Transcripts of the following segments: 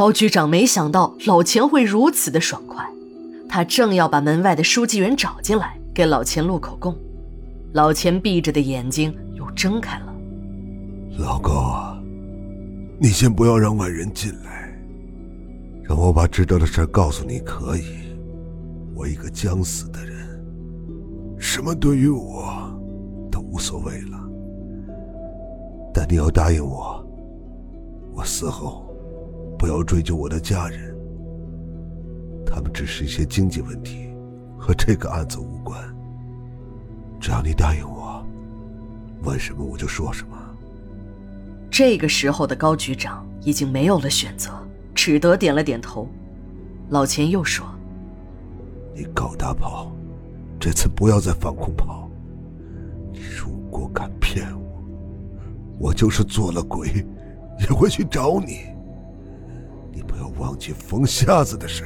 高局长没想到老钱会如此的爽快，他正要把门外的书记员找进来给老钱录口供，老钱闭着的眼睛又睁开了。老高啊，你先不要让外人进来，让我把知道的事告诉你可以。我一个将死的人，什么对于我都无所谓了。但你要答应我，我死后。不要追究我的家人，他们只是一些经济问题，和这个案子无关。只要你答应我，问什么我就说什么。这个时候的高局长已经没有了选择，只得点了点头。老钱又说：“你高大炮，这次不要再放空炮。你如果敢骗我，我就是做了鬼，也会去找你。”忘记冯瞎子的事。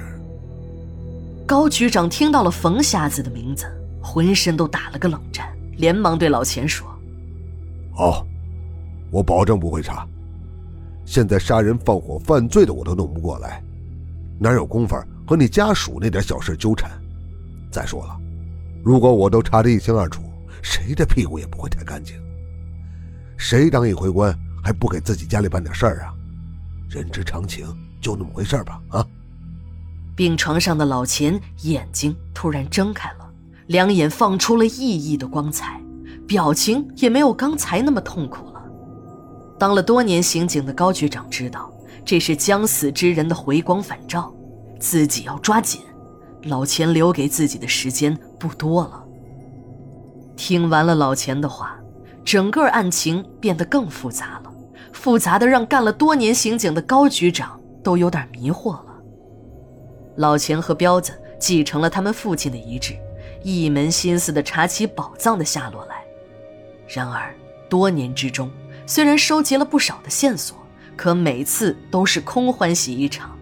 高局长听到了冯瞎子的名字，浑身都打了个冷战，连忙对老钱说：“好，我保证不会查。现在杀人放火犯罪的我都弄不过来，哪有功夫和你家属那点小事纠缠？再说了，如果我都查得一清二楚，谁的屁股也不会太干净。谁当一回官还不给自己家里办点事儿啊？人之常情。”就那么回事吧，啊！病床上的老钱眼睛突然睁开了，两眼放出了熠熠的光彩，表情也没有刚才那么痛苦了。当了多年刑警的高局长知道，这是将死之人的回光返照，自己要抓紧。老钱留给自己的时间不多了。听完了老钱的话，整个案情变得更复杂了，复杂的让干了多年刑警的高局长。都有点迷惑了。老钱和彪子继承了他们父亲的遗志，一门心思地查起宝藏的下落来。然而，多年之中，虽然收集了不少的线索，可每次都是空欢喜一场。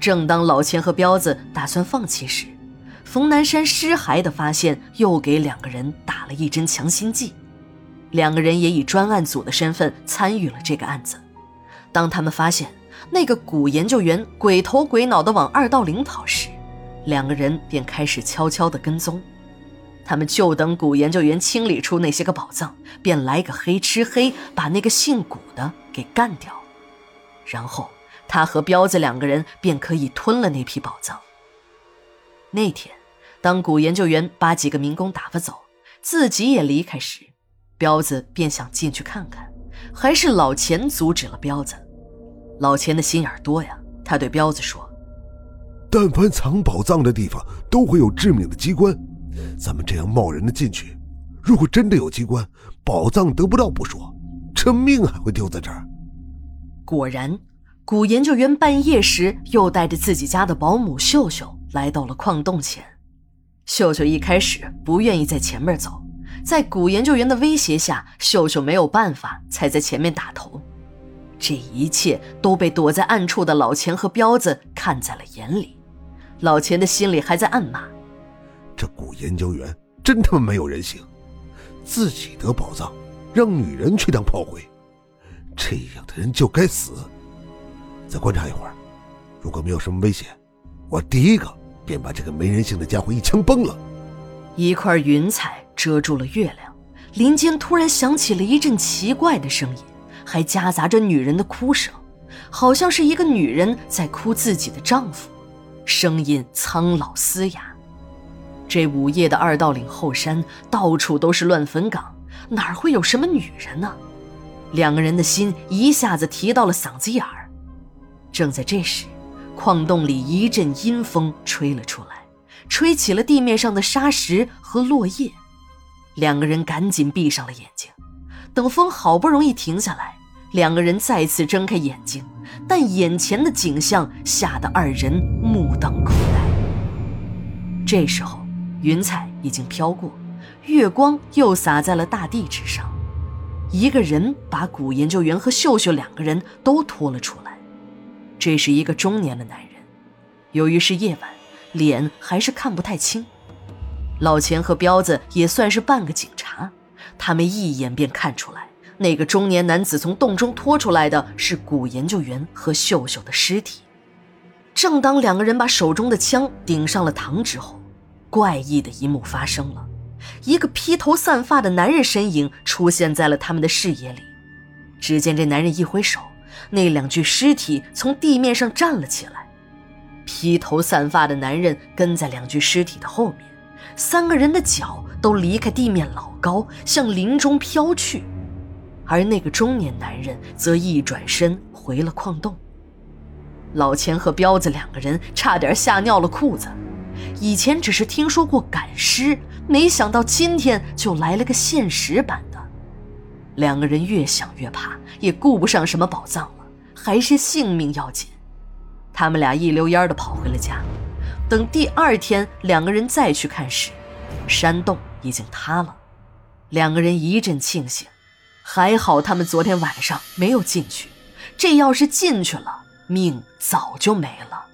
正当老钱和彪子打算放弃时，冯南山尸骸的发现又给两个人打了一针强心剂。两个人也以专案组的身份参与了这个案子。当他们发现，那个古研究员鬼头鬼脑地往二道岭跑时，两个人便开始悄悄地跟踪。他们就等古研究员清理出那些个宝藏，便来个黑吃黑，把那个姓古的给干掉。然后他和彪子两个人便可以吞了那批宝藏。那天，当古研究员把几个民工打发走，自己也离开时，彪子便想进去看看，还是老钱阻止了彪子。老钱的心眼多呀，他对彪子说：“但凡藏宝藏的地方都会有致命的机关，咱们这样贸然的进去，如果真的有机关，宝藏得不到不说，这命还会丢在这儿。”果然，古研究员半夜时又带着自己家的保姆秀秀来到了矿洞前。秀秀一开始不愿意在前面走，在古研究员的威胁下，秀秀没有办法，才在前面打头。这一切都被躲在暗处的老钱和彪子看在了眼里，老钱的心里还在暗骂：“这古研究员真他妈没有人性，自己得宝藏，让女人去当炮灰，这样的人就该死。”再观察一会儿，如果没有什么危险，我第一个便把这个没人性的家伙一枪崩了。一块云彩遮住了月亮，林间突然响起了一阵奇怪的声音。还夹杂着女人的哭声，好像是一个女人在哭自己的丈夫，声音苍老嘶哑。这午夜的二道岭后山到处都是乱坟岗，哪会有什么女人呢？两个人的心一下子提到了嗓子眼儿。正在这时，矿洞里一阵阴风吹了出来，吹起了地面上的沙石和落叶。两个人赶紧闭上了眼睛。等风好不容易停下来，两个人再次睁开眼睛，但眼前的景象吓得二人目瞪口呆。这时候，云彩已经飘过，月光又洒在了大地之上。一个人把古研究员和秀秀两个人都拖了出来。这是一个中年的男人，由于是夜晚，脸还是看不太清。老钱和彪子也算是半个警察。他们一眼便看出来，那个中年男子从洞中拖出来的是古研究员和秀秀的尸体。正当两个人把手中的枪顶上了膛之后，怪异的一幕发生了：一个披头散发的男人身影出现在了他们的视野里。只见这男人一挥手，那两具尸体从地面上站了起来。披头散发的男人跟在两具尸体的后面，三个人的脚都离开地面老高，向林中飘去。而那个中年男人则一转身回了矿洞。老钱和彪子两个人差点吓尿了裤子。以前只是听说过赶尸，没想到今天就来了个现实版的。两个人越想越怕，也顾不上什么宝藏了，还是性命要紧。他们俩一溜烟的跑回了家。等第二天，两个人再去看时，山洞已经塌了。两个人一阵庆幸，还好他们昨天晚上没有进去，这要是进去了，命早就没了。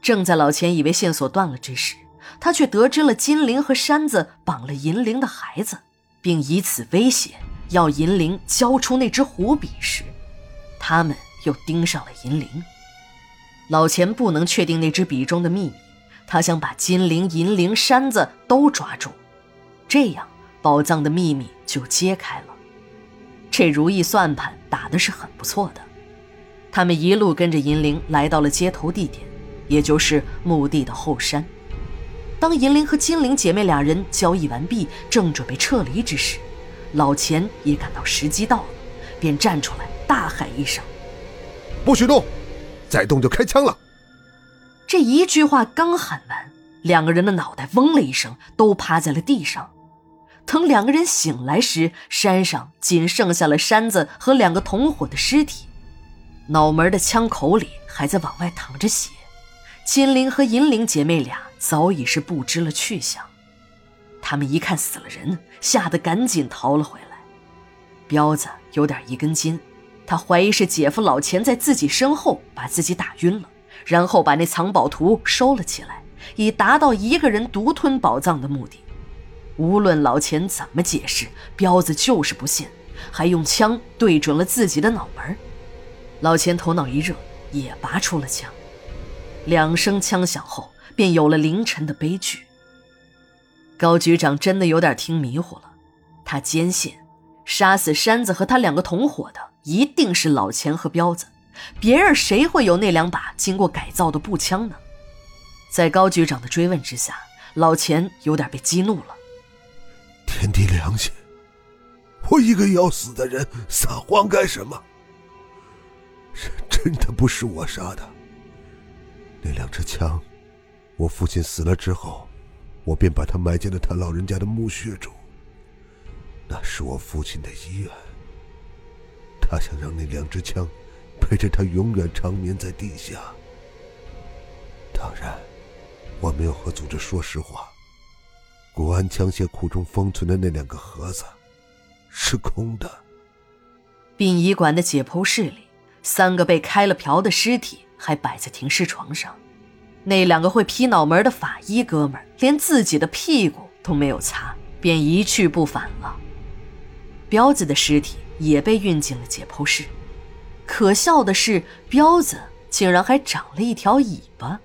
正在老钱以为线索断了之时，他却得知了金陵和山子绑了银铃的孩子，并以此威胁要银铃交出那只虎笔时，他们又盯上了银铃。老钱不能确定那支笔中的秘密，他想把金陵、银铃、山子都抓住，这样宝藏的秘密就揭开了。这如意算盘打的是很不错的。他们一路跟着银铃来到了接头地点，也就是墓地的后山。当银铃和金陵姐妹俩人交易完毕，正准备撤离之时，老钱也感到时机到了，便站出来大喊一声：“不许动！”再动就开枪了。这一句话刚喊完，两个人的脑袋嗡了一声，都趴在了地上。等两个人醒来时，山上仅剩下了山子和两个同伙的尸体，脑门的枪口里还在往外淌着血。金陵和银玲姐妹俩早已是不知了去向。他们一看死了人，吓得赶紧逃了回来。彪子有点一根筋。他怀疑是姐夫老钱在自己身后把自己打晕了，然后把那藏宝图收了起来，以达到一个人独吞宝藏的目的。无论老钱怎么解释，彪子就是不信，还用枪对准了自己的脑门。老钱头脑一热，也拔出了枪。两声枪响后，便有了凌晨的悲剧。高局长真的有点听迷糊了，他坚信，杀死山子和他两个同伙的。一定是老钱和彪子，别人谁会有那两把经过改造的步枪呢？在高局长的追问之下，老钱有点被激怒了。天地良心，我一个要死的人撒谎干什么？真的不是我杀的。那两支枪，我父亲死了之后，我便把它埋进了他老人家的墓穴中。那是我父亲的遗愿。他想让那两支枪陪着他永远长眠在地下。当然，我没有和组织说实话。国安枪械库中封存的那两个盒子是空的。殡仪馆的解剖室里，三个被开了瓢的尸体还摆在停尸床上。那两个会劈脑门的法医哥们连自己的屁股都没有擦，便一去不返了。彪子的尸体。也被运进了解剖室，可笑的是，彪子竟然还长了一条尾巴。